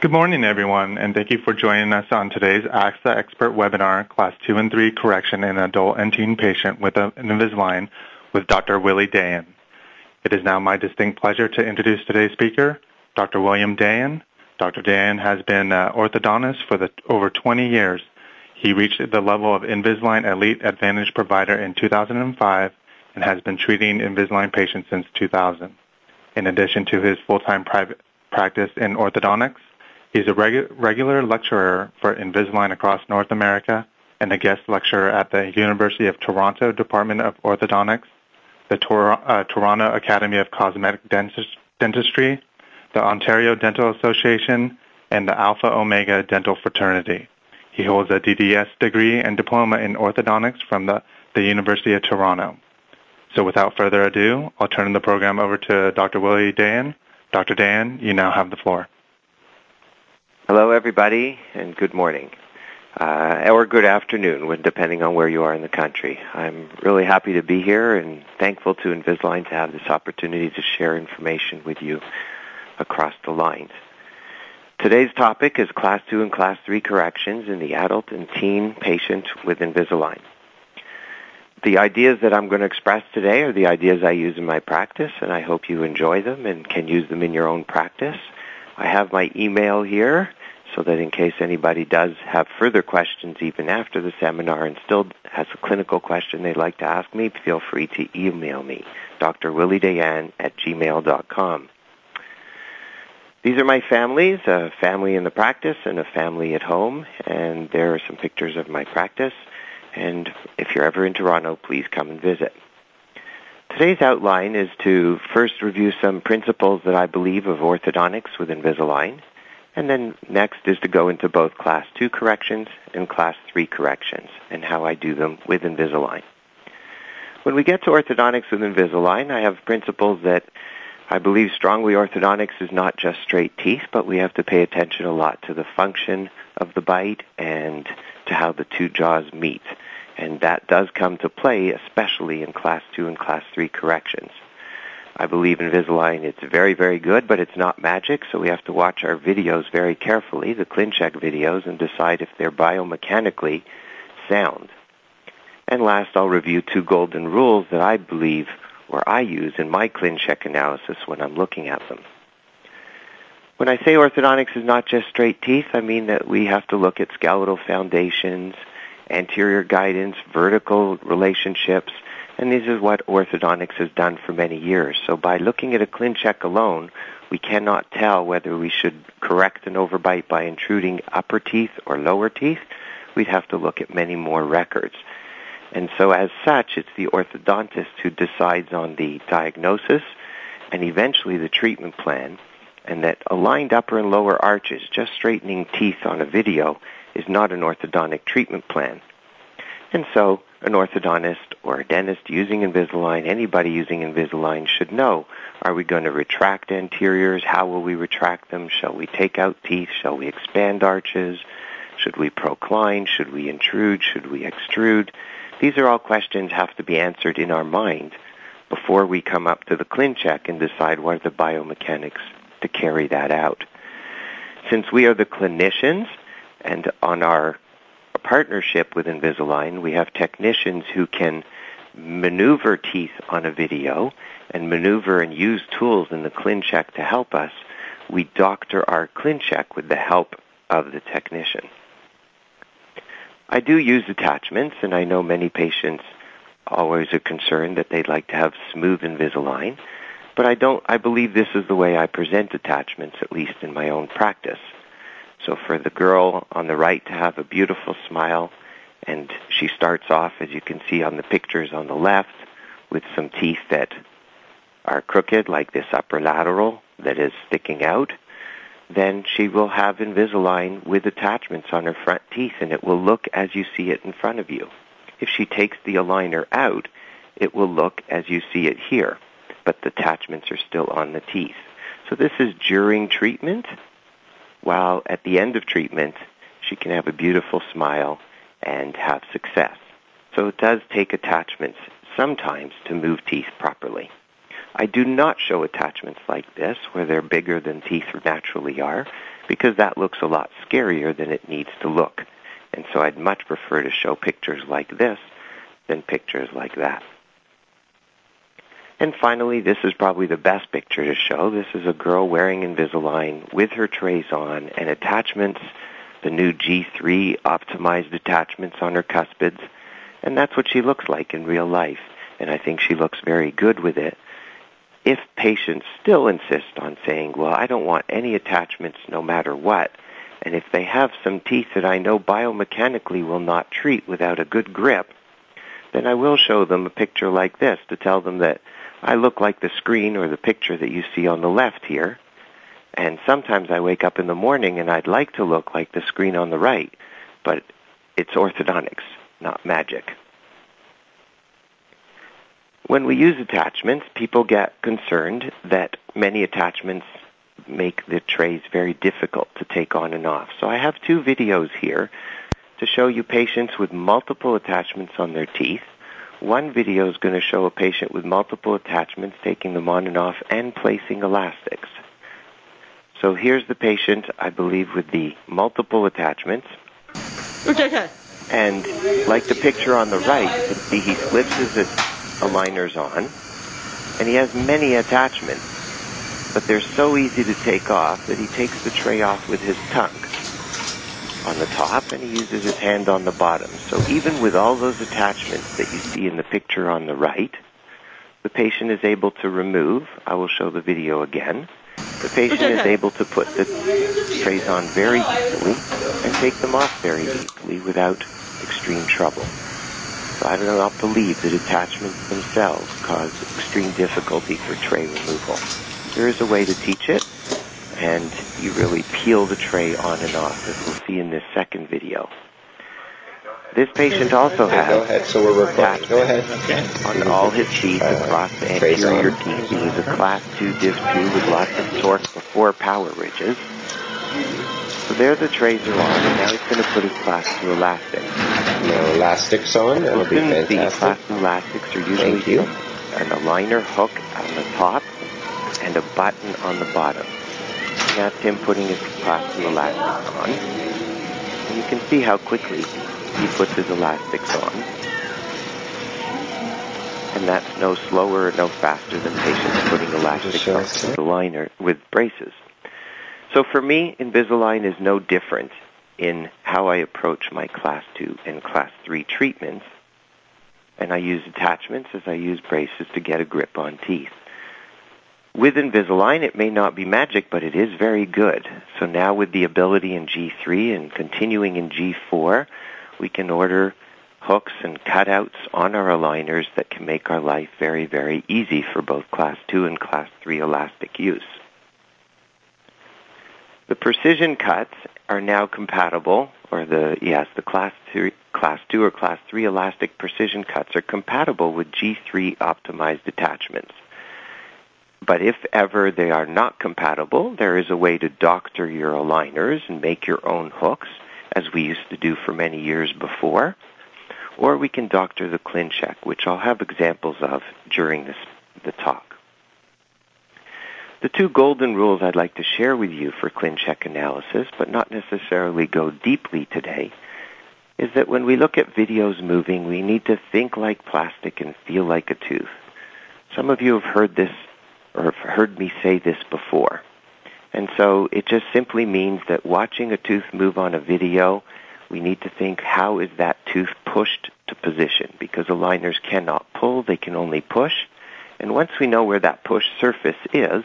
Good morning, everyone, and thank you for joining us on today's AXA Expert Webinar, Class 2 and 3 Correction in Adult and Teen Patient with an Invisalign with Dr. Willie Dayan. It is now my distinct pleasure to introduce today's speaker, Dr. William Dayan. Dr. Dayan has been an orthodontist for the, over 20 years. He reached the level of Invisalign Elite Advantage Provider in 2005 and has been treating Invisalign patients since 2000. In addition to his full-time private practice in orthodontics, He's a regu- regular lecturer for Invisalign across North America and a guest lecturer at the University of Toronto Department of Orthodontics, the Tor- uh, Toronto Academy of Cosmetic Dentist- Dentistry, the Ontario Dental Association, and the Alpha Omega Dental Fraternity. He holds a DDS degree and diploma in orthodontics from the, the University of Toronto. So without further ado, I'll turn the program over to Dr. Willie Dan. Dr. Dan, you now have the floor. Hello, everybody, and good morning. Uh, or good afternoon, depending on where you are in the country. I'm really happy to be here and thankful to Invisalign to have this opportunity to share information with you across the lines. Today's topic is Class 2 and Class 3 corrections in the adult and teen patient with Invisalign. The ideas that I'm going to express today are the ideas I use in my practice, and I hope you enjoy them and can use them in your own practice. I have my email here so that in case anybody does have further questions even after the seminar and still has a clinical question they'd like to ask me, feel free to email me, drwilliedayan at gmail.com. These are my families, a family in the practice and a family at home, and there are some pictures of my practice. And if you're ever in Toronto, please come and visit. Today's outline is to first review some principles that I believe of orthodontics with Invisalign, and then next is to go into both Class 2 corrections and Class 3 corrections and how I do them with Invisalign. When we get to orthodontics with Invisalign, I have principles that I believe strongly orthodontics is not just straight teeth, but we have to pay attention a lot to the function of the bite and to how the two jaws meet. And that does come to play, especially in Class 2 and Class 3 corrections. I believe Invisalign, it's very, very good, but it's not magic, so we have to watch our videos very carefully, the ClinCheck videos, and decide if they're biomechanically sound. And last, I'll review two golden rules that I believe or I use in my ClinCheck analysis when I'm looking at them. When I say orthodontics is not just straight teeth, I mean that we have to look at skeletal foundations, anterior guidance, vertical relationships, and this is what orthodontics has done for many years. So by looking at a ClinCheck alone, we cannot tell whether we should correct an overbite by intruding upper teeth or lower teeth. We'd have to look at many more records. And so as such, it's the orthodontist who decides on the diagnosis and eventually the treatment plan, and that aligned upper and lower arches, just straightening teeth on a video, is not an orthodontic treatment plan. And so an orthodontist or a dentist using Invisalign, anybody using Invisalign should know, are we going to retract anteriors? How will we retract them? Shall we take out teeth? Shall we expand arches? Should we procline? Should we intrude? Should we extrude? These are all questions have to be answered in our mind before we come up to the ClinCheck and decide what are the biomechanics to carry that out. Since we are the clinicians and on our partnership with Invisalign, we have technicians who can maneuver teeth on a video and maneuver and use tools in the ClinCheck to help us. We doctor our ClinCheck with the help of the technician. I do use attachments, and I know many patients always are concerned that they'd like to have smooth Invisalign, but I don't. I believe this is the way I present attachments, at least in my own practice. So for the girl on the right to have a beautiful smile, and she starts off, as you can see on the pictures on the left, with some teeth that are crooked, like this upper lateral that is sticking out, then she will have Invisalign with attachments on her front teeth, and it will look as you see it in front of you. If she takes the aligner out, it will look as you see it here, but the attachments are still on the teeth. So this is during treatment, while at the end of treatment, she can have a beautiful smile and have success. So it does take attachments sometimes to move teeth properly. I do not show attachments like this, where they're bigger than teeth naturally are, because that looks a lot scarier than it needs to look. And so I'd much prefer to show pictures like this than pictures like that. And finally, this is probably the best picture to show. This is a girl wearing Invisalign with her trays on and attachments, the new G3 optimized attachments on her cuspids. And that's what she looks like in real life. And I think she looks very good with it. If patients still insist on saying, well, I don't want any attachments no matter what, and if they have some teeth that I know biomechanically will not treat without a good grip, then I will show them a picture like this to tell them that I look like the screen or the picture that you see on the left here. And sometimes I wake up in the morning and I'd like to look like the screen on the right, but it's orthodontics, not magic. When we use attachments, people get concerned that many attachments make the trays very difficult to take on and off. So I have two videos here to show you patients with multiple attachments on their teeth one video is going to show a patient with multiple attachments, taking them on and off, and placing elastics. So here's the patient, I believe, with the multiple attachments. Okay, okay. And like the picture on the right, you can see he slips his aligners on, and he has many attachments, but they're so easy to take off that he takes the tray off with his tongue on the top and he uses his hand on the bottom. So even with all those attachments that you see in the picture on the right, the patient is able to remove, I will show the video again, the patient is able to put the trays on very easily and take them off very easily without extreme trouble. So I do not believe that attachments themselves cause extreme difficulty for tray removal. There is a way to teach it, and you really peel the tray on and off, as we'll see in this second video. This patient also has Go ahead. So we're recording. Go ahead. on all his teeth across uh, the Trays anterior teeth. He was a class 2 div 2 with lots of torque before power ridges. So there the trays are on, and now he's going to put his class 2 elastics. No elastics on. That'll be soon as the fantastic. class 2 elastics are usually Thank you. an aligner hook on the top and a button on the bottom. That's him putting his 2 elastics on. And you can see how quickly he puts his elastics on. And that's no slower no faster than patients putting elastics on with aligner with braces. So for me, Invisalign is no different in how I approach my class 2 and class 3 treatments. And I use attachments as I use braces to get a grip on teeth. With Invisalign, it may not be magic, but it is very good. So now with the ability in G3 and continuing in G4, we can order hooks and cutouts on our aligners that can make our life very, very easy for both class 2 and class 3 elastic use. The precision cuts are now compatible, or the, yes, the class 2, class 2 or class 3 elastic precision cuts are compatible with G3 optimized attachments. But if ever they are not compatible, there is a way to doctor your aligners and make your own hooks, as we used to do for many years before. Or we can doctor the ClinCheck, which I'll have examples of during this, the talk. The two golden rules I'd like to share with you for ClinCheck analysis, but not necessarily go deeply today, is that when we look at videos moving, we need to think like plastic and feel like a tooth. Some of you have heard this or have heard me say this before. And so it just simply means that watching a tooth move on a video, we need to think how is that tooth pushed to position because aligners cannot pull, they can only push. And once we know where that push surface is,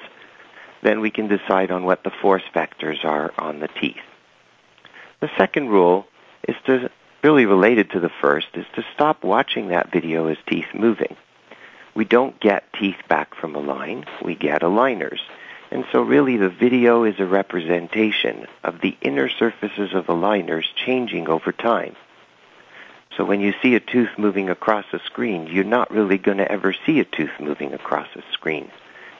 then we can decide on what the force vectors are on the teeth. The second rule is to really related to the first is to stop watching that video as teeth moving. We don't get teeth back from Align, we get aligners. And so really the video is a representation of the inner surfaces of the aligners changing over time. So when you see a tooth moving across a screen, you're not really going to ever see a tooth moving across a screen.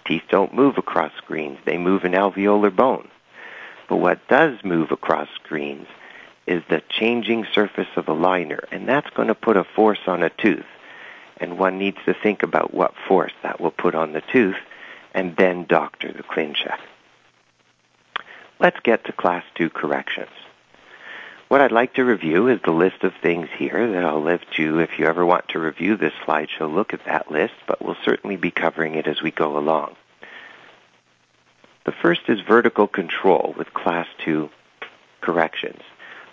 Teeth don't move across screens, they move in alveolar bone. But what does move across screens is the changing surface of a liner, and that's going to put a force on a tooth. And one needs to think about what force that will put on the tooth and then doctor the ClinCheck. let's get to class 2 corrections. What I'd like to review is the list of things here that I'll lift you if you ever want to review this slideshow, look at that list, but we'll certainly be covering it as we go along. The first is vertical control with class 2 corrections.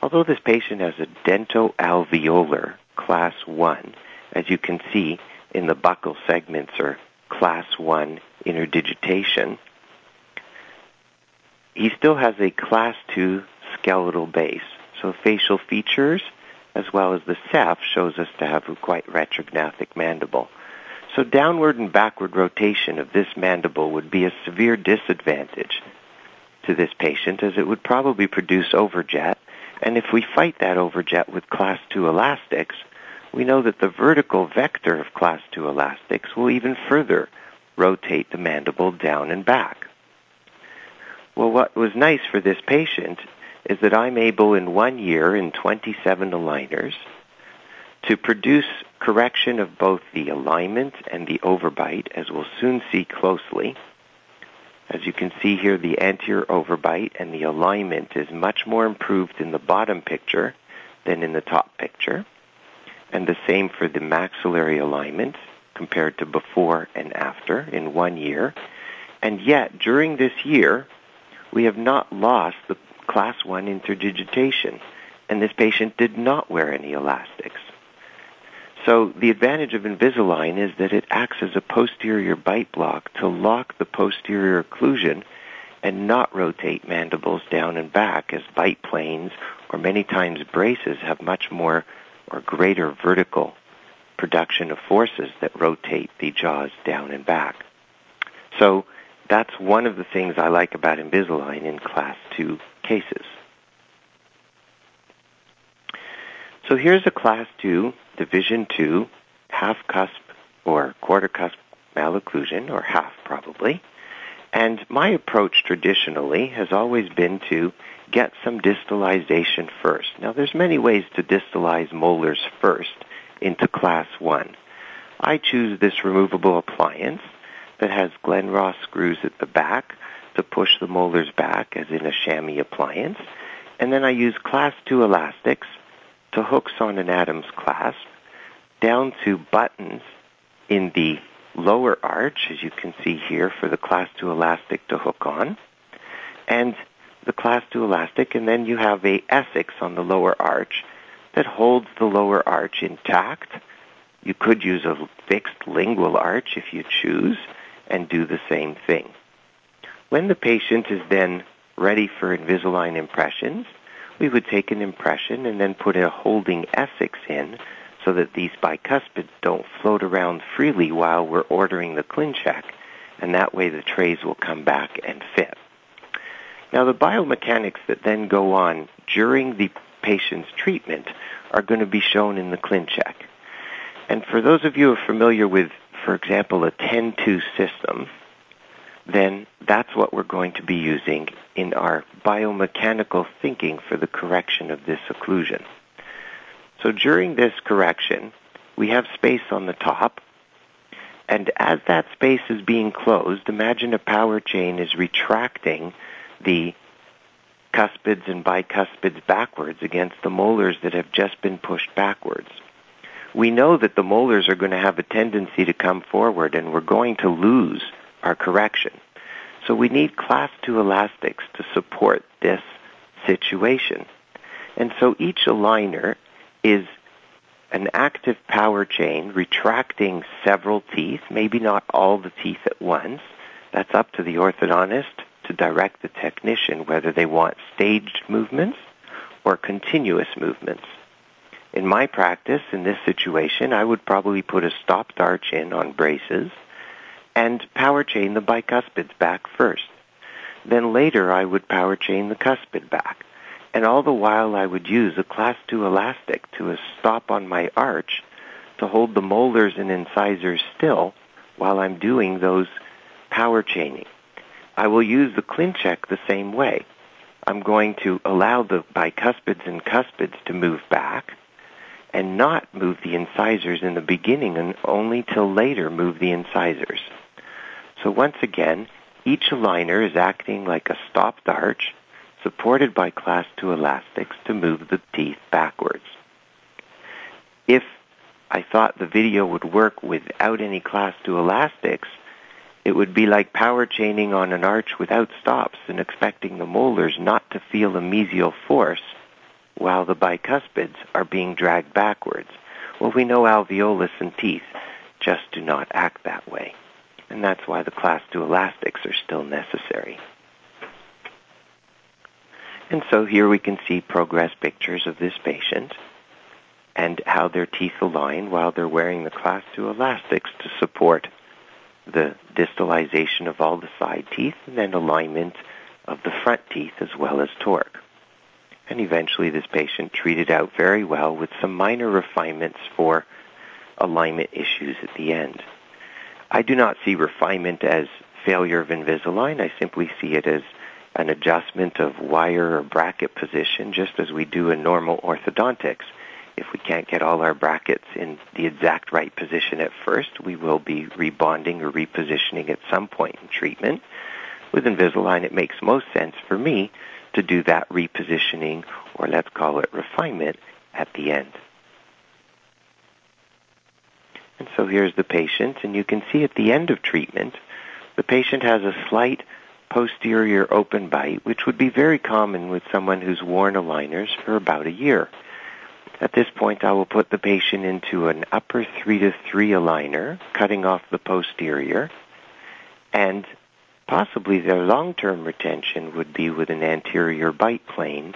Although this patient has a dentoalveolar class 1, as you can see in the buccal segments or class 1 interdigitation, he still has a class 2 skeletal base. So facial features as well as the ceph shows us to have a quite retrognathic mandible. So downward and backward rotation of this mandible would be a severe disadvantage to this patient as it would probably produce overjet. And if we fight that overjet with class 2 elastics, we know that the vertical vector of class 2 elastics will even further rotate the mandible down and back. Well, what was nice for this patient is that I'm able in one year in 27 aligners to produce correction of both the alignment and the overbite, as we'll soon see closely. As you can see here, the anterior overbite and the alignment is much more improved in the bottom picture than in the top picture. And the same for the maxillary alignment compared to before and after in one year. And yet, during this year, we have not lost the class 1 interdigitation, and this patient did not wear any elastics. So the advantage of Invisalign is that it acts as a posterior bite block to lock the posterior occlusion and not rotate mandibles down and back as bite planes or many times braces have much more or greater vertical production of forces that rotate the jaws down and back. So that's one of the things I like about Invisalign in class 2 cases. So here's a class 2, division 2, half cusp or quarter cusp malocclusion, or half probably. And my approach traditionally has always been to get some distalization first. Now there's many ways to distalize molars first into class 1. I choose this removable appliance that has Glenross screws at the back to push the molars back as in a chamois appliance. And then I use class 2 elastics to hooks on an Adams clasp down to buttons in the lower arch, as you can see here for the class 2 elastic to hook on, and the class 2 elastic, and then you have a Essix on the lower arch that holds the lower arch intact. You could use a fixed lingual arch if you choose and do the same thing. When the patient is then ready for Invisalign impressions, we would take an impression and then put a holding Essix in so that these bicuspids don't float around freely while we're ordering the ClinCheck, and that way the trays will come back and fit. Now the biomechanics that then go on during the patient's treatment are going to be shown in the ClinCheck. And for those of you who are familiar with, for example, a 10-2 system, then that's what we're going to be using in our biomechanical thinking for the correction of this occlusion. So during this correction, we have space on the top, and as that space is being closed, imagine a power chain is retracting the cuspids and bicuspids backwards against the molars that have just been pushed backwards. We know that the molars are going to have a tendency to come forward and we're going to lose our correction. So we need class 2 elastics to support this situation. And so each aligner is an active power chain retracting several teeth, maybe not all the teeth at once. That's up to the orthodontist to direct the technician whether they want staged movements or continuous movements. In my practice, in this situation, I would probably put a stopped arch in on braces and power chain the bicuspids back first. Then later I would power chain the cuspid back. And all the while I would use a class 2 elastic to a stop on my arch to hold the molars and incisors still while I'm doing those power chaining. I will use the ClinCheck the same way. I'm going to allow the bicuspids and cuspids to move back and not move the incisors in the beginning and only till later move the incisors. So once again, each aligner is acting like a stopped arch supported by class 2 elastics to move the teeth backwards. If I thought the video would work without any class 2 elastics, it would be like power chaining on an arch without stops and expecting the molars not to feel the mesial force while the bicuspids are being dragged backwards. Well, we know alveolus and teeth just do not act that way. And that's why the class 2 elastics are still necessary. And so here we can see progress pictures of this patient and how their teeth align while they're wearing the class 2 elastics to support the distalization of all the side teeth and then alignment of the front teeth as well as torque. And eventually this patient treated out very well with some minor refinements for alignment issues at the end. I do not see refinement as failure of Invisalign. I simply see it as an adjustment of wire or bracket position just as we do in normal orthodontics. If we can't get all our brackets in the exact right position at first, we will be rebonding or repositioning at some point in treatment. With Invisalign, it makes most sense for me to do that repositioning, or let's call it refinement, at the end. And so here's the patient, and you can see at the end of treatment, the patient has a slight posterior open bite, which would be very common with someone who's worn aligners for about a year. At this point, I will put the patient into an upper 3 to 3 aligner, cutting off the posterior, and possibly their long-term retention would be with an anterior bite plane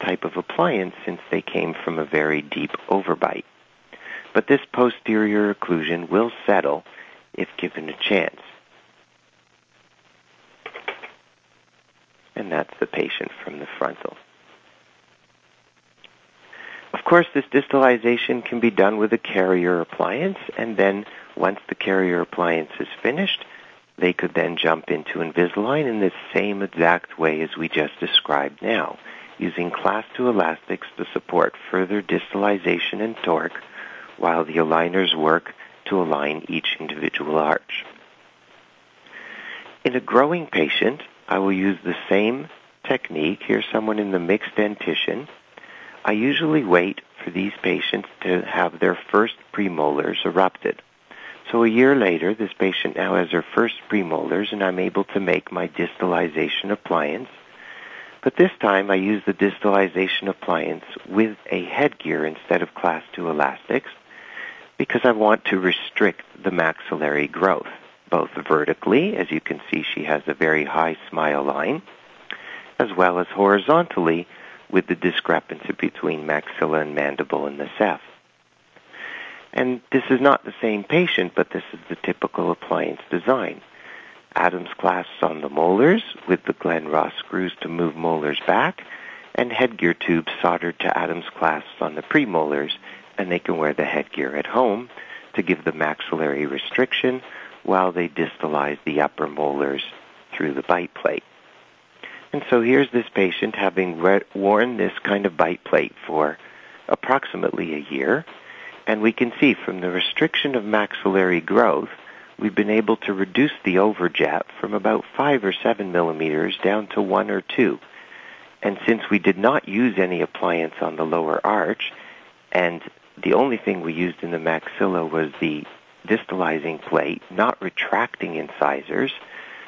type of appliance since they came from a very deep overbite. But this posterior occlusion will settle if given a chance. And that's the patient from the frontal. Of course, this distalization can be done with a Carriere appliance, and then once the Carriere appliance is finished, they could then jump into Invisalign in the same exact way as we just described now, using class 2 elastics to support further distalization and torque while the aligners work to align each individual arch. In a growing patient, I will use the same technique. Here's someone in the mixed dentition. I usually wait for these patients to have their first premolars erupted. So a year later, this patient now has her first premolars, and I'm able to make my distalization appliance. But this time I use the distalization appliance with a headgear instead of class 2 elastics because I want to restrict the maxillary growth, both vertically, as you can see she has a very high smile line, as well as horizontally with the discrepancy between maxilla and mandible in the ceph. And this is not the same patient, but this is the typical appliance design. Adams clasps on the molars with the Glen Ross screws to move molars back, and headgear tubes soldered to Adams clasps on the premolars and they can wear the headgear at home to give the maxillary restriction while they distalize the upper molars through the bite plate. And so here's this patient having re- worn this kind of bite plate for approximately a year, and we can see from the restriction of maxillary growth, we've been able to reduce the overjet from about 5 or 7 millimeters down to 1 or 2. And since we did not use any appliance on the lower arch, and the only thing we used in the maxilla was the distalizing plate, not retracting incisors,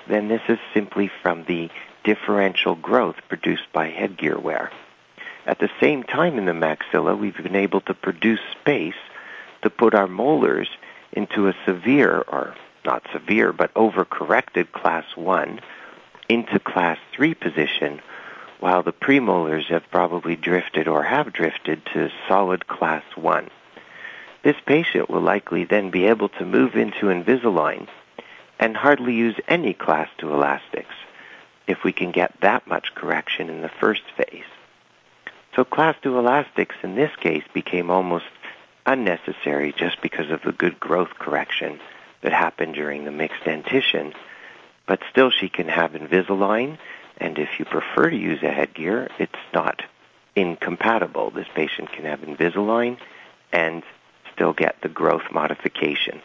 then this is simply from the differential growth produced by headgear wear. At the same time in the maxilla, we've been able to produce space to put our molars into a severe, or not severe, but overcorrected class 1 into class 3 position while the premolars have probably drifted or have drifted to solid class 1. This patient will likely then be able to move into Invisalign and hardly use any class 2 elastics if we can get that much correction in the first phase. So class 2 elastics in this case became almost unnecessary just because of the good growth correction that happened during the mixed dentition. But still she can have Invisalign and if you prefer to use a headgear, it's not incompatible. This patient can have Invisalign and still get the growth modification.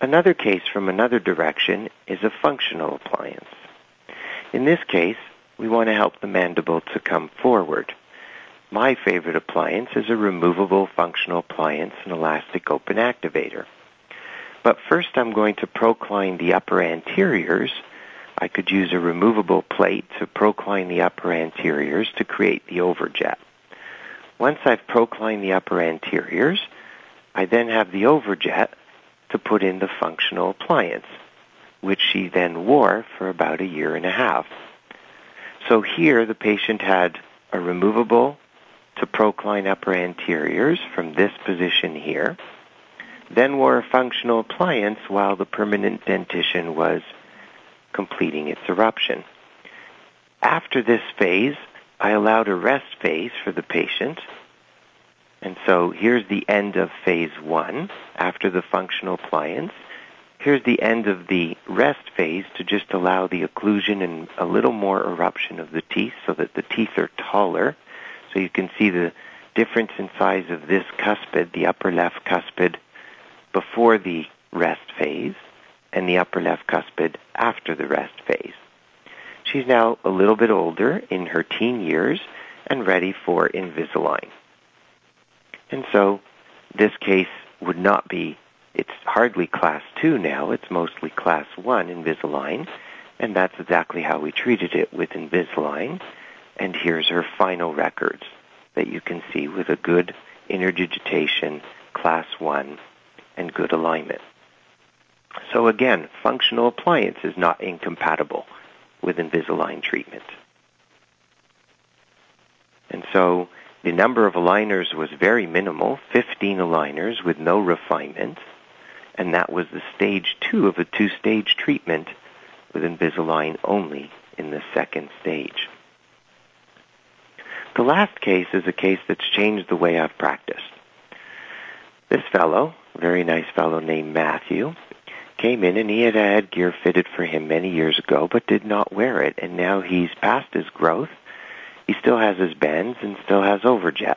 Another case from another direction is a functional appliance. In this case, we want to help the mandible to come forward. My favorite appliance is a removable functional appliance, an elastic open activator. But first I'm going to procline the upper anteriors. I could use a removable plate to procline the upper anteriors to create the overjet. Once I've proclined the upper anteriors, I then have the overjet to put in the functional appliance, which she then wore for about a year and a half. So here the patient had a removable to procline upper anteriors from this position here, then wore a functional appliance while the permanent dentition was completing its eruption. After this phase, I allowed a rest phase for the patient. And so here's the end of phase one after the functional appliance. Here's the end of the rest phase to just allow the occlusion and a little more eruption of the teeth so that the teeth are taller. So you can see the difference in size of this cuspid, the upper left cuspid before the rest phase and the upper left cuspid after the rest phase. She's now a little bit older in her teen years and ready for Invisalign. And so this case would not be, it's hardly class 2 now, it's mostly class 1 Invisalign, and that's exactly how we treated it with Invisalign. And here's her final records that you can see with a good interdigitation, class 1, and good alignment. So again, functional appliance is not incompatible with Invisalign treatment. And so the number of aligners was very minimal, 15 aligners with no refinement, and that was the stage two of a two-stage treatment with Invisalign only in the second stage. The last case is a case that's changed the way I've practiced. This fellow, very nice fellow named Matthew, came in and he had a headgear fitted for him many years ago but did not wear it and now he's past his growth. He still has his bends and still has overjet.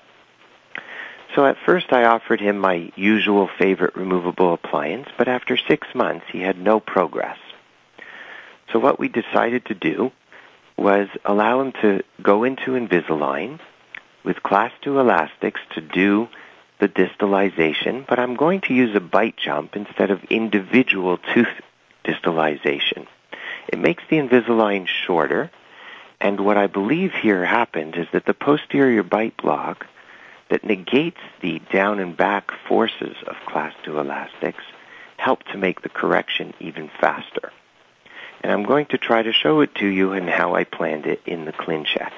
So at first I offered him my usual favorite removable appliance, but after six months he had no progress. So what we decided to do was allow him to go into Invisalign with class 2 elastics to do the distalization, but I'm going to use a bite jump instead of individual tooth distalization. It makes the Invisalign shorter, and what I believe here happened is that the posterior bite block that negates the down and back forces of class 2 elastics help to make the correction even faster. And I'm going to try to show it to you and how I planned it in the ClinCheck.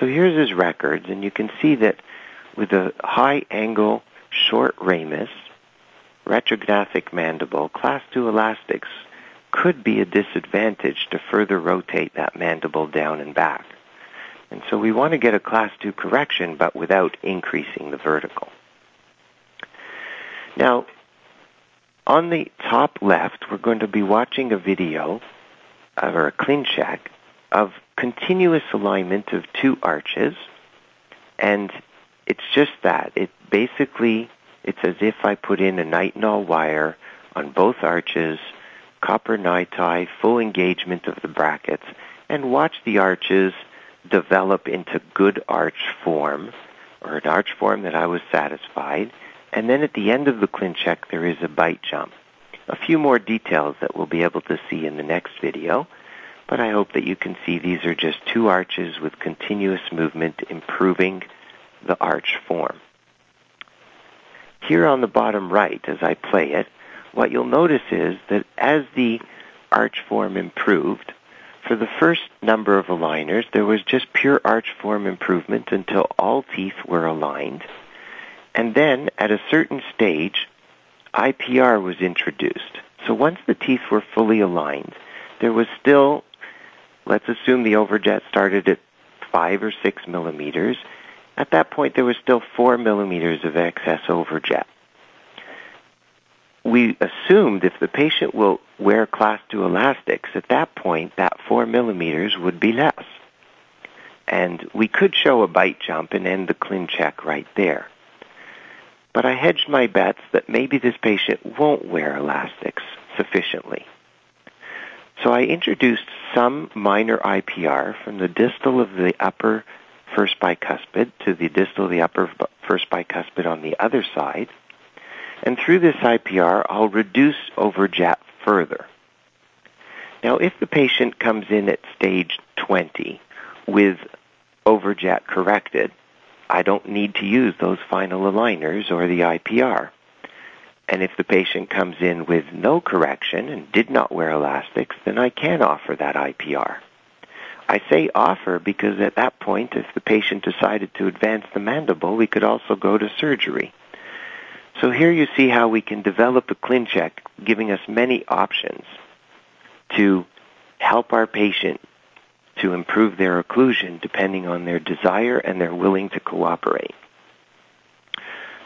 So here's his records, and you can see that with a high angle short ramus, retrognathic mandible, class 2 elastics could be a disadvantage to further rotate that mandible down and back. And so we want to get a class 2 correction but without increasing the vertical. Now, on the top left, we're going to be watching a video uh, or a ClinCheck of continuous alignment of two arches and it's just that. It basically, it's as if I put in a nitinol wire on both arches, copper NiTi, full engagement of the brackets, and watch the arches develop into good arch form, or an arch form that I was satisfied. And then at the end of the ClinCheck, there is a bite jump. A few more details that we'll be able to see in the next video, but I hope that you can see these are just two arches with continuous movement improving the arch form. Here on the bottom right, as I play it, what you'll notice is that as the arch form improved, for the first number of aligners, there was just pure arch form improvement until all teeth were aligned. And then at a certain stage, IPR was introduced. So once the teeth were fully aligned, there was still, let's assume the overjet started at 5 or 6 millimeters, at that point, there was still 4 millimeters of excess overjet. We assumed if the patient will wear class 2 elastics, at that point, that 4 millimeters would be less. And we could show a bite jump and end the ClinCheck right there. But I hedged my bets that maybe this patient won't wear elastics sufficiently. So I introduced some minor IPR from the distal of the upper first bicuspid to the distal of the upper first bicuspid on the other side. And through this IPR, I'll reduce overjet further. Now, if the patient comes in at stage 20 with overjet corrected, I don't need to use those final aligners or the IPR. And if the patient comes in with no correction and did not wear elastics, then I can offer that IPR. I say offer because at that point, if the patient decided to advance the mandible, we could also go to surgery. So here you see how we can develop a ClinCheck, giving us many options to help our patient to improve their occlusion depending on their desire and their willing to cooperate.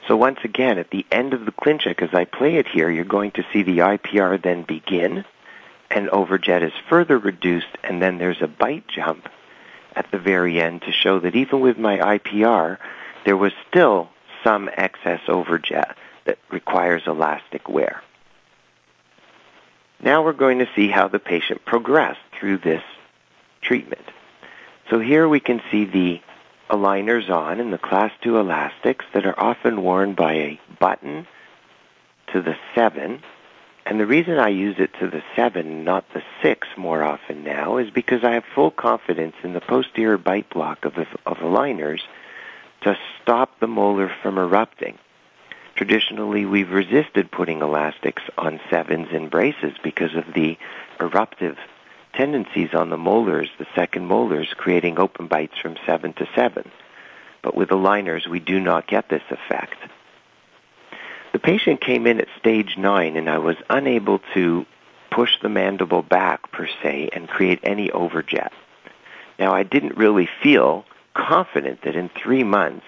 So once again, at the end of the ClinCheck, as I play it here, you're going to see the IPR then begin, and overjet is further reduced, and then there's a bite jump at the very end to show that even with my IPR, there was still some excess overjet that requires elastic wear. Now we're going to see how the patient progressed through this treatment. So here we can see the aligners on and the class 2 elastics that are often worn by a button to the 7. And the reason I use it to the 7, not the 6 more often now, is because I have full confidence in the posterior bite block of, of aligners to stop the molar from erupting. Traditionally, we've resisted putting elastics on sevens and braces because of the eruptive tendencies on the molars, the second molars, creating open bites from 7 to 7. But with aligners, we do not get this effect. The patient came in at stage 9 and I was unable to push the mandible back per se and create any overjet. Now I didn't really feel confident that in three months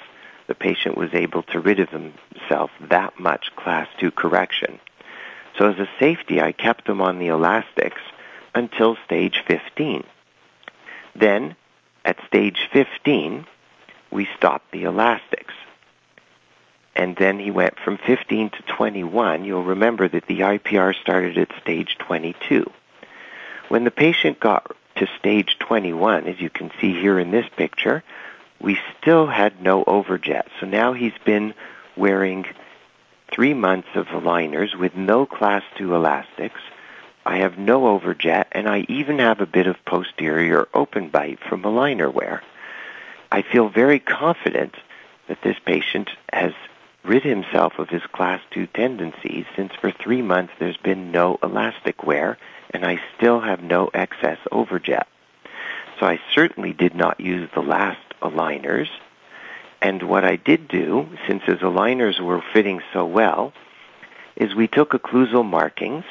the patient was able to rid of himself that much class 2 correction. So as a safety, I kept him on the elastics until stage 15. Then, at stage 15, we stopped the elastics. And then he went from 15 to 21. You'll remember that the IPR started at stage 22. When the patient got to stage 21, as you can see here in this picture, we still had no overjet. So now he's been wearing three months of liners with no class 2 elastics. I have no overjet, and I even have a bit of posterior open bite from aligner wear. I feel very confident that this patient has rid himself of his class 2 tendencies since for three months there's been no elastic wear, and I still have no excess overjet. So I certainly did not use the last aligners. And what I did do, since his aligners were fitting so well, is we took occlusal markings,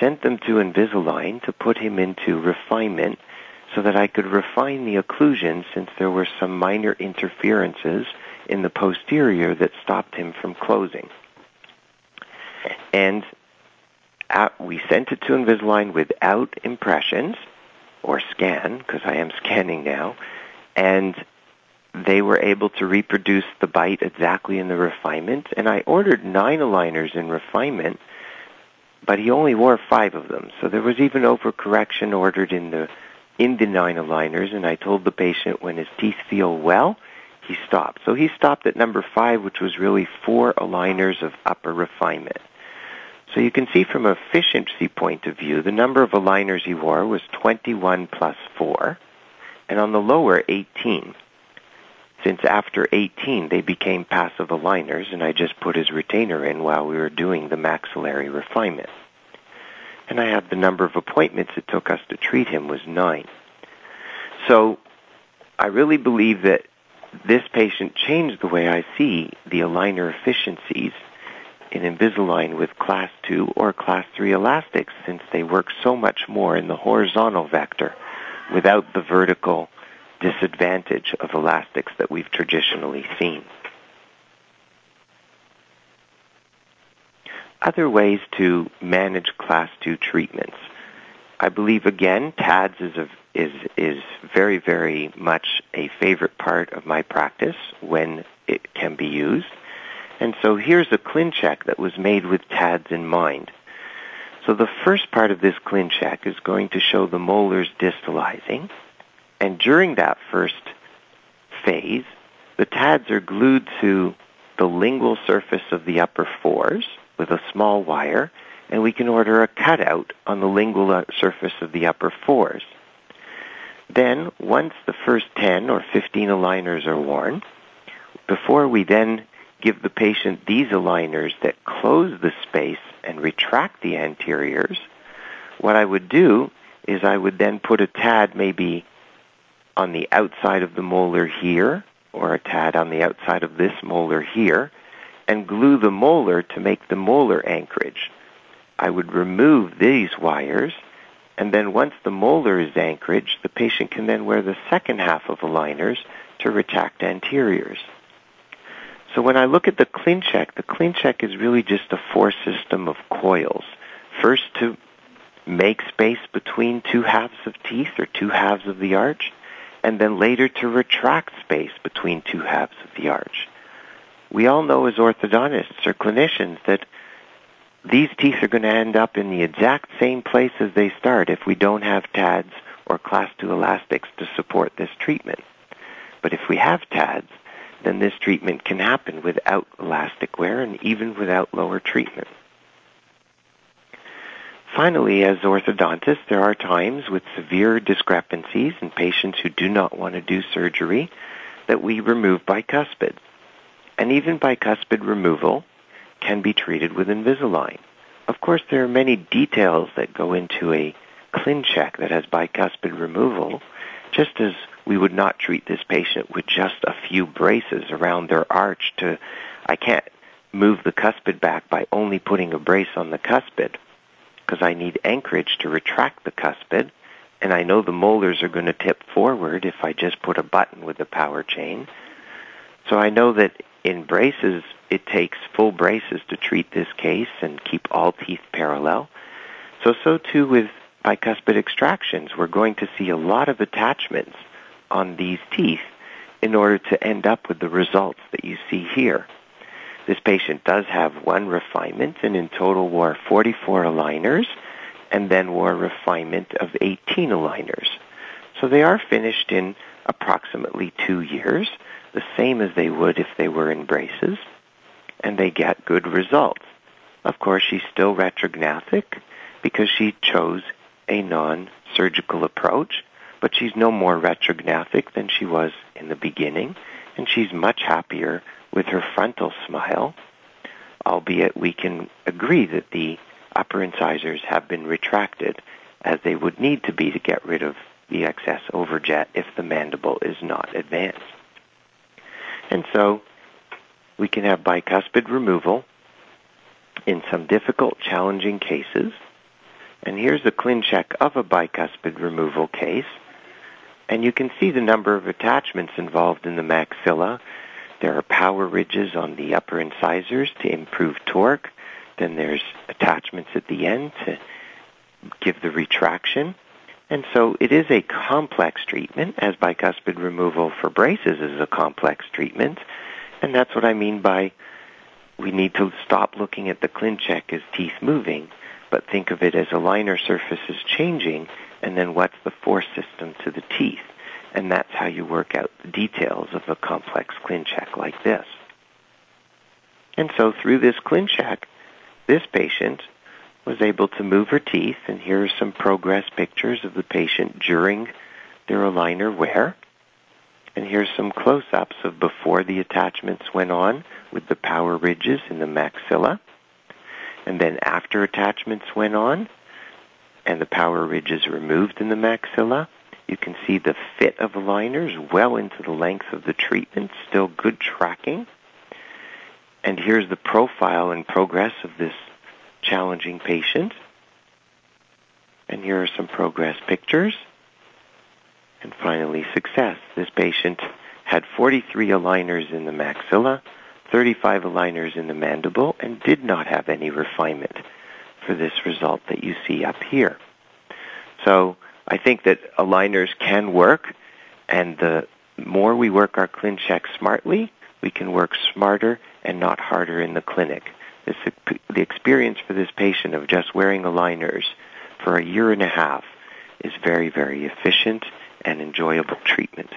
sent them to Invisalign to put him into refinement so that I could refine the occlusion since there were some minor interferences in the posterior that stopped him from closing. And at, we sent it to Invisalign without impressions or scan, because I am scanning now, and they were able to reproduce the bite exactly in the refinement. And I ordered nine aligners in refinement, but he only wore five of them. So there was even overcorrection ordered in the in the nine aligners. And I told the patient when his teeth feel well, he stopped. So he stopped at number five, which was really four aligners of upper refinement. So you can see from an efficiency point of view, the number of aligners he wore was 21 plus 4, and on the lower, 18 since after 18 they became passive aligners and I just put his retainer in while we were doing the maxillary refinement. And I had the number of appointments it took us to treat him was nine. So I really believe that this patient changed the way I see the aligner efficiencies in Invisalign with class 2 or class 3 elastics since they work so much more in the horizontal vector without the vertical disadvantage of elastics that we've traditionally seen. Other ways to manage class 2 treatments. I believe again, TADS is, a, is, is very, very much a favorite part of my practice when it can be used. And so here's a ClinCheck that was made with TADS in mind. So the first part of this ClinCheck is going to show the molars distalizing, and during that first phase, the TADs are glued to the lingual surface of the upper fours with a small wire, and we can order a cutout on the lingual uh, surface of the upper fours. Then, once the first 10 or 15 aligners are worn, before we then give the patient these aligners that close the space and retract the anteriors, what I would do is I would then put a TAD maybe on the outside of the molar here, or a TAD on the outside of this molar here, and glue the molar to make the molar anchorage. I would remove these wires, and then once the molar is anchorage, the patient can then wear the second half of aligners to retract anteriors. So when I look at the ClinCheck, the ClinCheck is really just a force system of coils. First to make space between two halves of teeth or two halves of the arch, and then later to retract space between two halves of the arch. We all know as orthodontists or clinicians that these teeth are going to end up in the exact same place as they start if we don't have TADs or class 2 elastics to support this treatment. But if we have TADs, then this treatment can happen without elastic wear and even without lower treatment. Finally, as orthodontists, there are times with severe discrepancies in patients who do not want to do surgery that we remove bicuspids. And even bicuspid removal can be treated with Invisalign. Of course, there are many details that go into a ClinCheck that has bicuspid removal, just as we would not treat this patient with just a few braces around their arch to, I can't move the cuspid back by only putting a brace on the cuspid because I need anchorage to retract the cuspid, and I know the molars are going to tip forward if I just put a button with the power chain. So I know that in braces, it takes full braces to treat this case and keep all teeth parallel. So, so too with bicuspid extractions. We're going to see a lot of attachments on these teeth in order to end up with the results that you see here. This patient does have one refinement and in total wore 44 aligners and then wore a refinement of 18 aligners. So they are finished in approximately two years, the same as they would if they were in braces, and they get good results. Of course, she's still retrognathic because she chose a non-surgical approach, but she's no more retrognathic than she was in the beginning, and she's much happier with her frontal smile, albeit we can agree that the upper incisors have been retracted as they would need to be to get rid of the excess overjet if the mandible is not advanced. And so we can have bicuspid removal in some difficult, challenging cases. And here's a ClinCheck of a bicuspid removal case. And you can see the number of attachments involved in the maxilla there are power ridges on the upper incisors to improve torque. Then there's attachments at the end to give the retraction. And so it is a complex treatment, as bicuspid removal for braces is a complex treatment. And that's what I mean by we need to stop looking at the ClinCheck as teeth moving, but think of it as aligner surfaces changing, and then what's the force system to the teeth and that's how you work out the details of a complex ClinCheck like this. And so through this ClinCheck, this patient was able to move her teeth, and here are some progress pictures of the patient during their aligner wear. And here's some close-ups of before the attachments went on with the power ridges in the maxilla. And then after attachments went on and the power ridges removed in the maxilla, you can see the fit of aligners well into the length of the treatment, still good tracking. And here's the profile and progress of this challenging patient. And here are some progress pictures. And finally, success. This patient had 43 aligners in the maxilla, 35 aligners in the mandible, and did not have any refinement for this result that you see up here. So I think that aligners can work, and the more we work our ClinCheck smartly, we can work smarter and not harder in the clinic. This, the experience for this patient of just wearing aligners for a year and a half is very, very efficient and enjoyable treatment.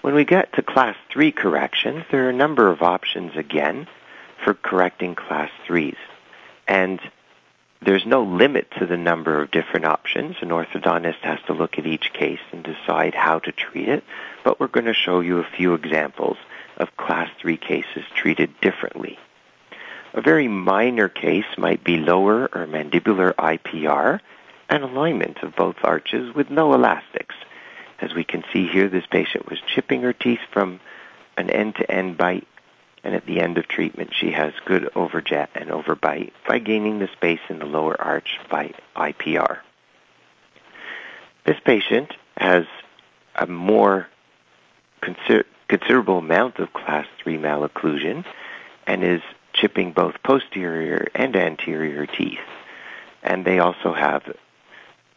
When we get to class 3 corrections, there are a number of options again for correcting class 3s. And there's no limit to the number of different options. An orthodontist has to look at each case and decide how to treat it, but we're going to show you a few examples of class 3 cases treated differently. A very minor case might be lower or mandibular IPR and alignment of both arches with no elastics. As we can see here, this patient was chipping her teeth from an end-to-end bite, and at the end of treatment, she has good overjet and overbite by gaining the space in the lower arch by IPR. This patient has a more consider- considerable amount of class 3 malocclusion and is chipping both posterior and anterior teeth. And they also have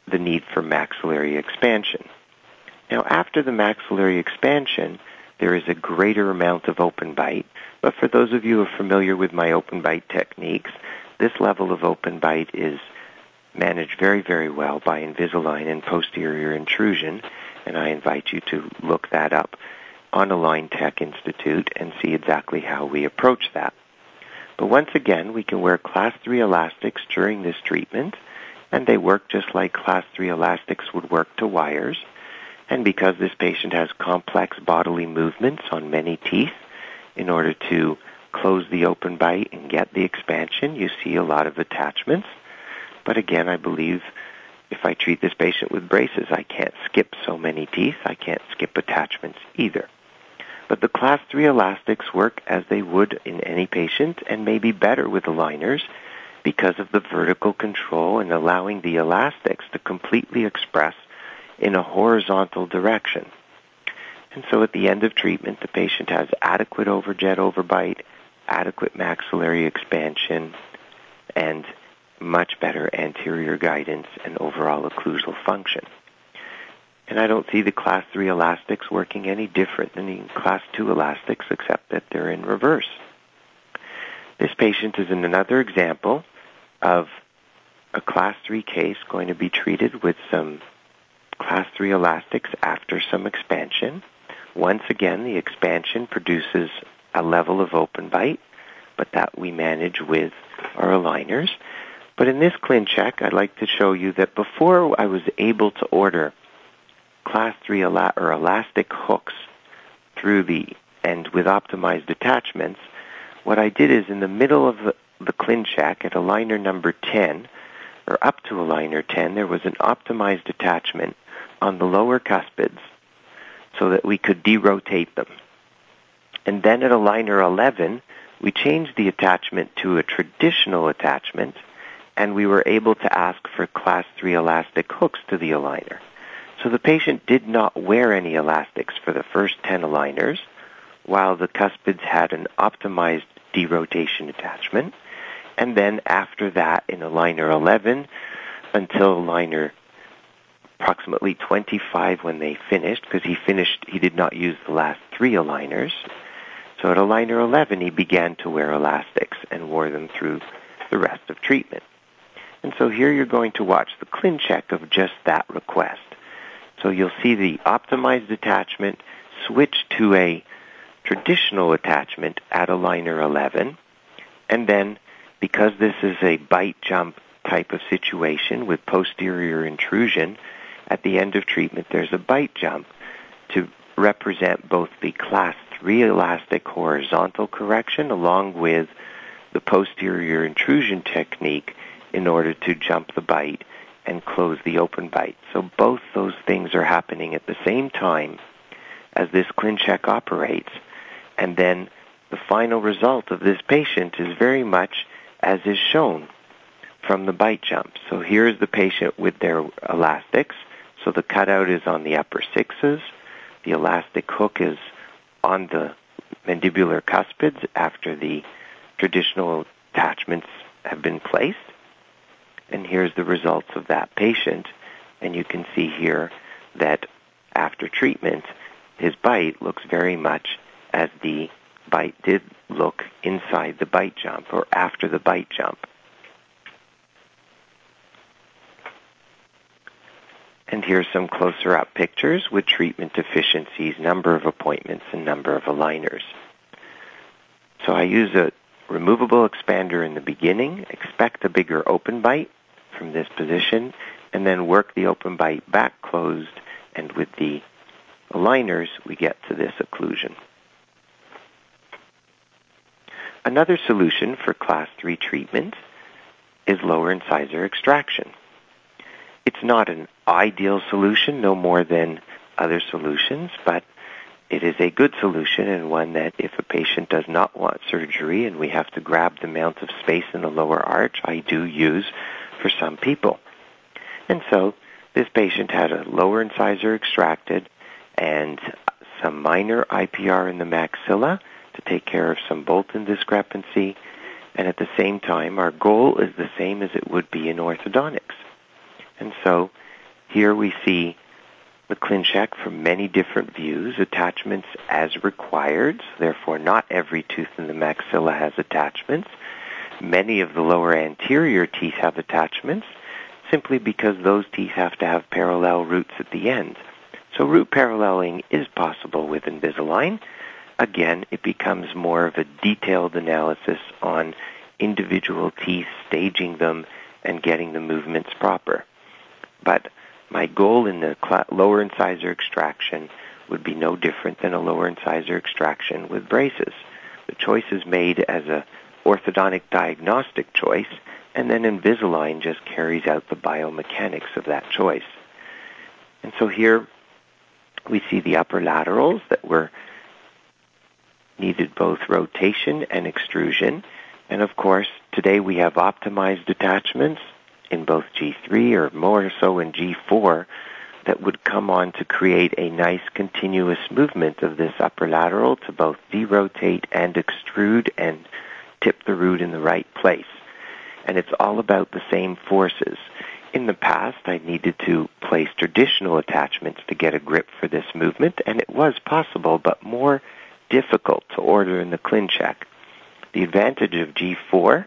the need for maxillary expansion. Now, after the maxillary expansion, there is a greater amount of open bite. But for those of you who are familiar with my open bite techniques, this level of open bite is managed very, very well by Invisalign and posterior intrusion, and I invite you to look that up on Align Tech Institute and see exactly how we approach that. But once again, we can wear class 3 elastics during this treatment, and they work just like class 3 elastics would work to wires. And because this patient has complex bodily movements on many teeth, in order to close the open bite and get the expansion, you see a lot of attachments. But again, I believe if I treat this patient with braces, I can't skip so many teeth. I can't skip attachments either. But the class 3 elastics work as they would in any patient and may be better with aligners because of the vertical control and allowing the elastics to completely express in a horizontal direction. And so at the end of treatment, the patient has adequate overjet overbite, adequate maxillary expansion, and much better anterior guidance and overall occlusal function. And I don't see the class 3 elastics working any different than the class 2 elastics except that they're in reverse. This patient is in another example of a class 3 case going to be treated with some class 3 elastics after some expansion. Once again, the expansion produces a level of open bite, but that we manage with our aligners. But in this ClinCheck, I'd like to show you that before I was able to order class 3 ela- or elastic hooks through the and with optimized attachments, what I did is in the middle of the, the ClinCheck at aligner number 10, or up to aligner 10, there was an optimized attachment on the lower cuspids so that we could derotate them. And then at aligner 11, we changed the attachment to a traditional attachment, and we were able to ask for class 3 elastic hooks to the aligner. So the patient did not wear any elastics for the first 10 aligners, while the cuspids had an optimized derotation attachment. And then after that, in aligner 11 until aligner approximately 25 when they finished, because he finished, he did not use the last three aligners. So at aligner 11, he began to wear elastics and wore them through the rest of treatment. And so here you're going to watch the ClinCheck of just that request. So you'll see the optimized attachment switch to a traditional attachment at aligner 11. And then because this is a bite jump type of situation with posterior intrusion, at the end of treatment there's a bite jump to represent both the class 3 elastic horizontal correction along with the posterior intrusion technique in order to jump the bite and close the open bite. So both those things are happening at the same time as this ClinCheck operates. And then the final result of this patient is very much as is shown from the bite jump. So here's the patient with their elastics. So the cutout is on the upper sixes. The elastic hook is on the mandibular cuspids after the traditional attachments have been placed. And here's the results of that patient. And you can see here that after treatment, his bite looks very much as the bite did look inside the bite jump or after the bite jump. And here's some closer up pictures with treatment efficiencies, number of appointments, and number of aligners. So I use a removable expander in the beginning, expect a bigger open bite from this position, and then work the open bite back closed, and with the aligners, we get to this occlusion. Another solution for class 3 treatment is lower incisor extraction. It's not an ideal solution, no more than other solutions, but it is a good solution and one that if a patient does not want surgery and we have to grab the amount of space in the lower arch, I do use for some people. And so this patient had a lower incisor extracted and some minor IPR in the maxilla to take care of some Bolton discrepancy. And at the same time, our goal is the same as it would be in orthodontics. And so here we see the ClinCheck from many different views, attachments as required, therefore not every tooth in the maxilla has attachments. Many of the lower anterior teeth have attachments simply because those teeth have to have parallel roots at the end. So root paralleling is possible with Invisalign. Again, it becomes more of a detailed analysis on individual teeth, staging them, and getting the movements proper. But my goal in the cl- lower incisor extraction would be no different than a lower incisor extraction with braces. The choice is made as a orthodontic diagnostic choice, and then Invisalign just carries out the biomechanics of that choice. And so here we see the upper laterals that were needed both rotation and extrusion. And of course, today we have optimized attachments in both G3 or more so in G4 that would come on to create a nice continuous movement of this upper lateral to both derotate and extrude and tip the root in the right place. And it's all about the same forces. In the past, I needed to place traditional attachments to get a grip for this movement, and it was possible, but more difficult to order in the ClinCheck. The advantage of G4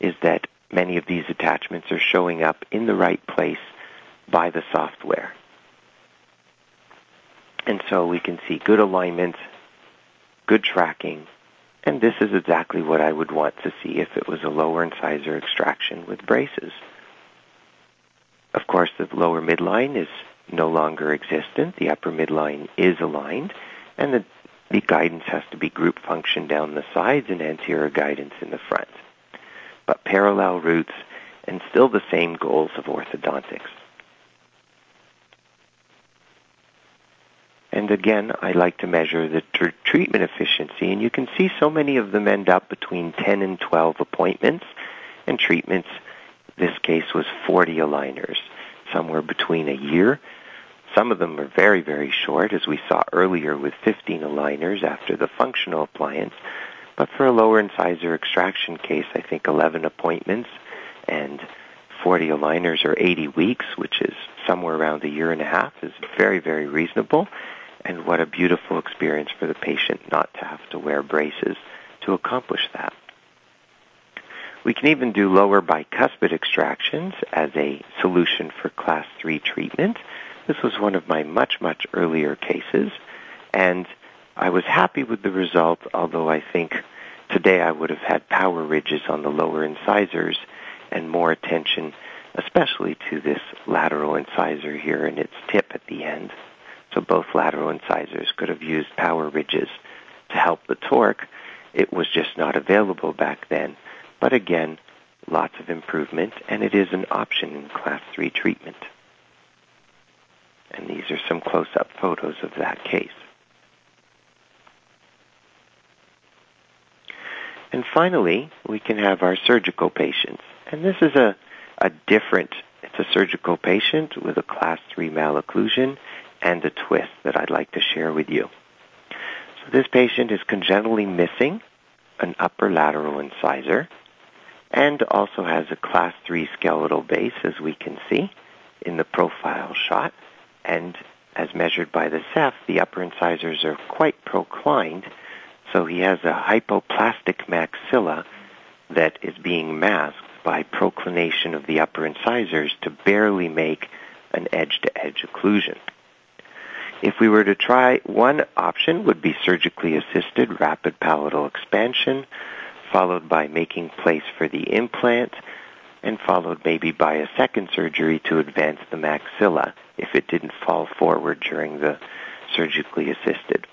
is that many of these attachments are showing up in the right place by the software. And so we can see good alignment, good tracking, and this is exactly what I would want to see if it was a lower incisor extraction with braces. Of course, the lower midline is no longer existent. The upper midline is aligned, and the, the guidance has to be group function down the sides and anterior guidance in the front but parallel roots and still the same goals of orthodontics. And again, I like to measure the tr- treatment efficiency, and you can see so many of them end up between 10 and 12 appointments, and treatments, this case was 40 aligners, somewhere between a year. Some of them are very, very short, as we saw earlier with 15 aligners after the functional appliance, but for a lower incisor extraction case, I think 11 appointments and 40 aligners or 80 weeks, which is somewhere around a year and a half, is very, very reasonable. And what a beautiful experience for the patient not to have to wear braces to accomplish that. We can even do lower bicuspid extractions as a solution for class 3 treatment. This was one of my much, much earlier cases, and I was happy with the result, although I think today I would have had power ridges on the lower incisors and more attention, especially to this lateral incisor here and its tip at the end. So both lateral incisors could have used power ridges to help the torque. It was just not available back then. But again, lots of improvement, and it is an option in class 3 treatment. And these are some close-up photos of that case. And finally, we can have our surgical patients. And this is a, a different, it's a surgical patient with a class 3 malocclusion and a twist that I'd like to share with you. So this patient is congenitally missing an upper lateral incisor and also has a class 3 skeletal base, as we can see in the profile shot. And as measured by the Ceph, the upper incisors are quite proclined So he has a hypoplastic maxilla that is being masked by proclination of the upper incisors to barely make an edge-to-edge occlusion. If we were to try, one option would be surgically assisted rapid palatal expansion, followed by making place for the implant, and followed maybe by a second surgery to advance the maxilla if it didn't fall forward during the surgically assisted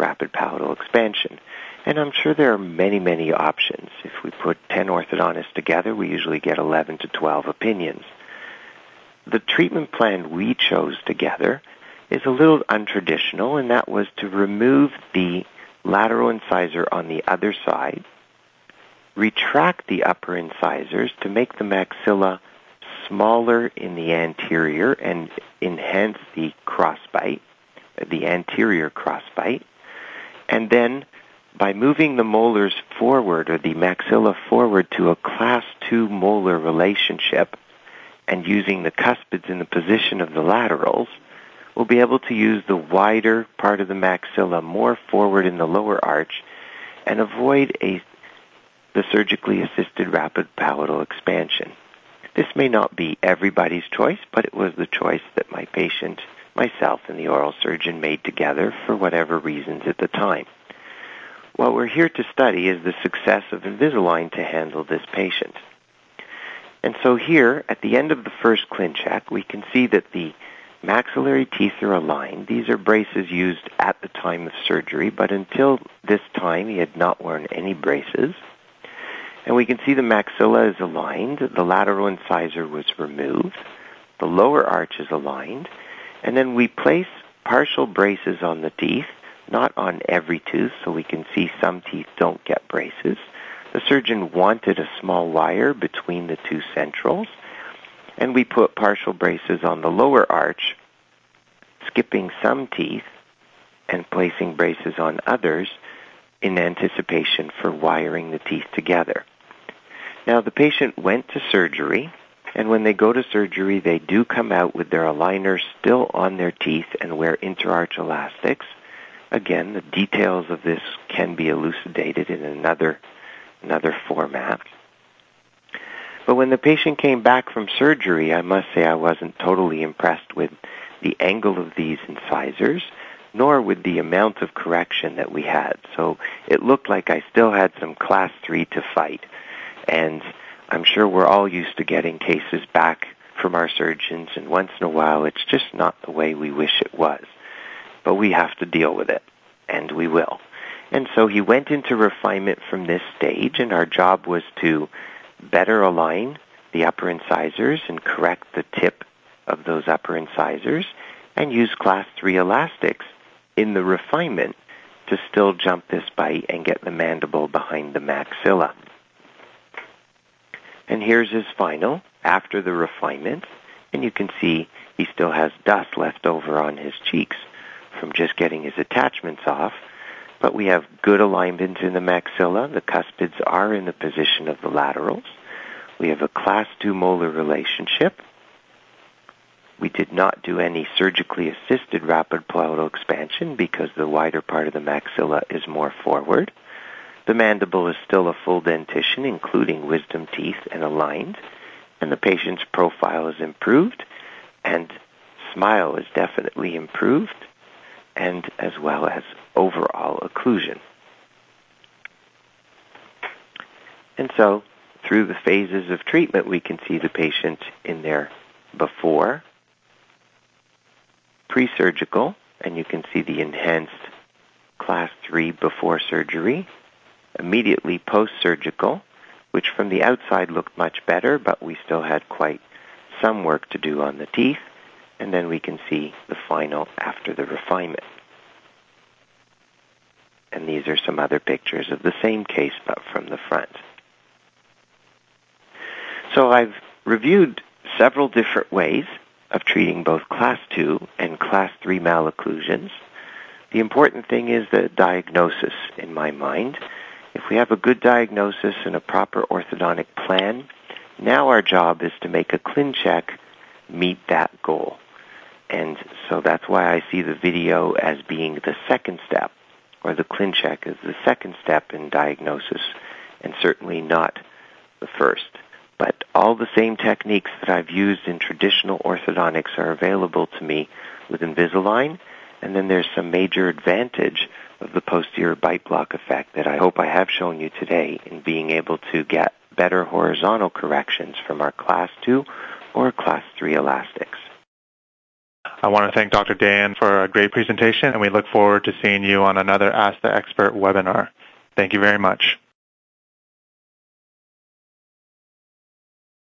rapid palatal expansion. And I'm sure there are many, many options. If we put 10 orthodontists together, we usually get 11 to 12 opinions. The treatment plan we chose together is a little untraditional, and that was to remove the lateral incisor on the other side, retract the upper incisors to make the maxilla smaller in the anterior and enhance the crossbite, the anterior crossbite, and then by moving the molars forward or the maxilla forward to a class 2 molar relationship and using the cuspids in the position of the laterals, we'll be able to use the wider part of the maxilla more forward in the lower arch and avoid a, the surgically assisted rapid palatal expansion. This may not be everybody's choice, but it was the choice that my patient, myself, and the oral surgeon made together for whatever reasons at the time. What we're here to study is the success of Invisalign to handle this patient. And so here, at the end of the first ClinCheck, we can see that the maxillary teeth are aligned. These are braces used at the time of surgery, but until this time he had not worn any braces. And we can see the maxilla is aligned, the lateral incisor was removed, the lower arch is aligned, and then we place partial braces on the teeth, not on every tooth, so we can see some teeth don't get braces. The surgeon wanted a small wire between the two centrals, and we put partial braces on the lower arch, skipping some teeth and placing braces on others in anticipation for wiring the teeth together. Now, the patient went to surgery, and when they go to surgery, they do come out with their aligners still on their teeth and wear interarch elastics. Again, the details of this can be elucidated in another, another format. But when the patient came back from surgery, I must say I wasn't totally impressed with the angle of these incisors, nor with the amount of correction that we had. So it looked like I still had some class 3 to fight. And I'm sure we're all used to getting cases back from our surgeons, and once in a while it's just not the way we wish it was. But we have to deal with it, and we will. And so he went into refinement from this stage, and our job was to better align the upper incisors and correct the tip of those upper incisors and use class 3 elastics in the refinement to still jump this bite and get the mandible behind the maxilla. And here's his final after the refinement, and you can see he still has dust left over on his cheeks from just getting his attachments off, but we have good alignment in the maxilla. The cuspids are in the position of the laterals. We have a class 2 molar relationship. We did not do any surgically assisted rapid palatal expansion because the wider part of the maxilla is more forward. The mandible is still a full dentition, including wisdom teeth and aligned, and the patient's profile is improved, and smile is definitely improved, and as well as overall occlusion. And so, through the phases of treatment, we can see the patient in their before, pre-surgical, and you can see the enhanced class 3 before surgery, immediately post-surgical, which from the outside looked much better, but we still had quite some work to do on the teeth, and then we can see the final after the refinement. And these are some other pictures of the same case, but from the front. So I've reviewed several different ways of treating both class 2 and class 3 malocclusions. The important thing is the diagnosis in my mind. If we have a good diagnosis and a proper orthodontic plan, now our job is to make a ClinCheck meet that goal. And so that's why I see the video as being the second step or the ClinCheck as the second step in diagnosis, and certainly not the first. But all the same techniques that I've used in traditional orthodontics are available to me with Invisalign, and then there's some major advantage of the posterior bite block effect that I hope I have shown you today in being able to get better horizontal corrections from our class 2 or class 3 elastics. I want to thank Dr. Dan for a great presentation, and we look forward to seeing you on another Ask the Expert webinar. Thank you very much.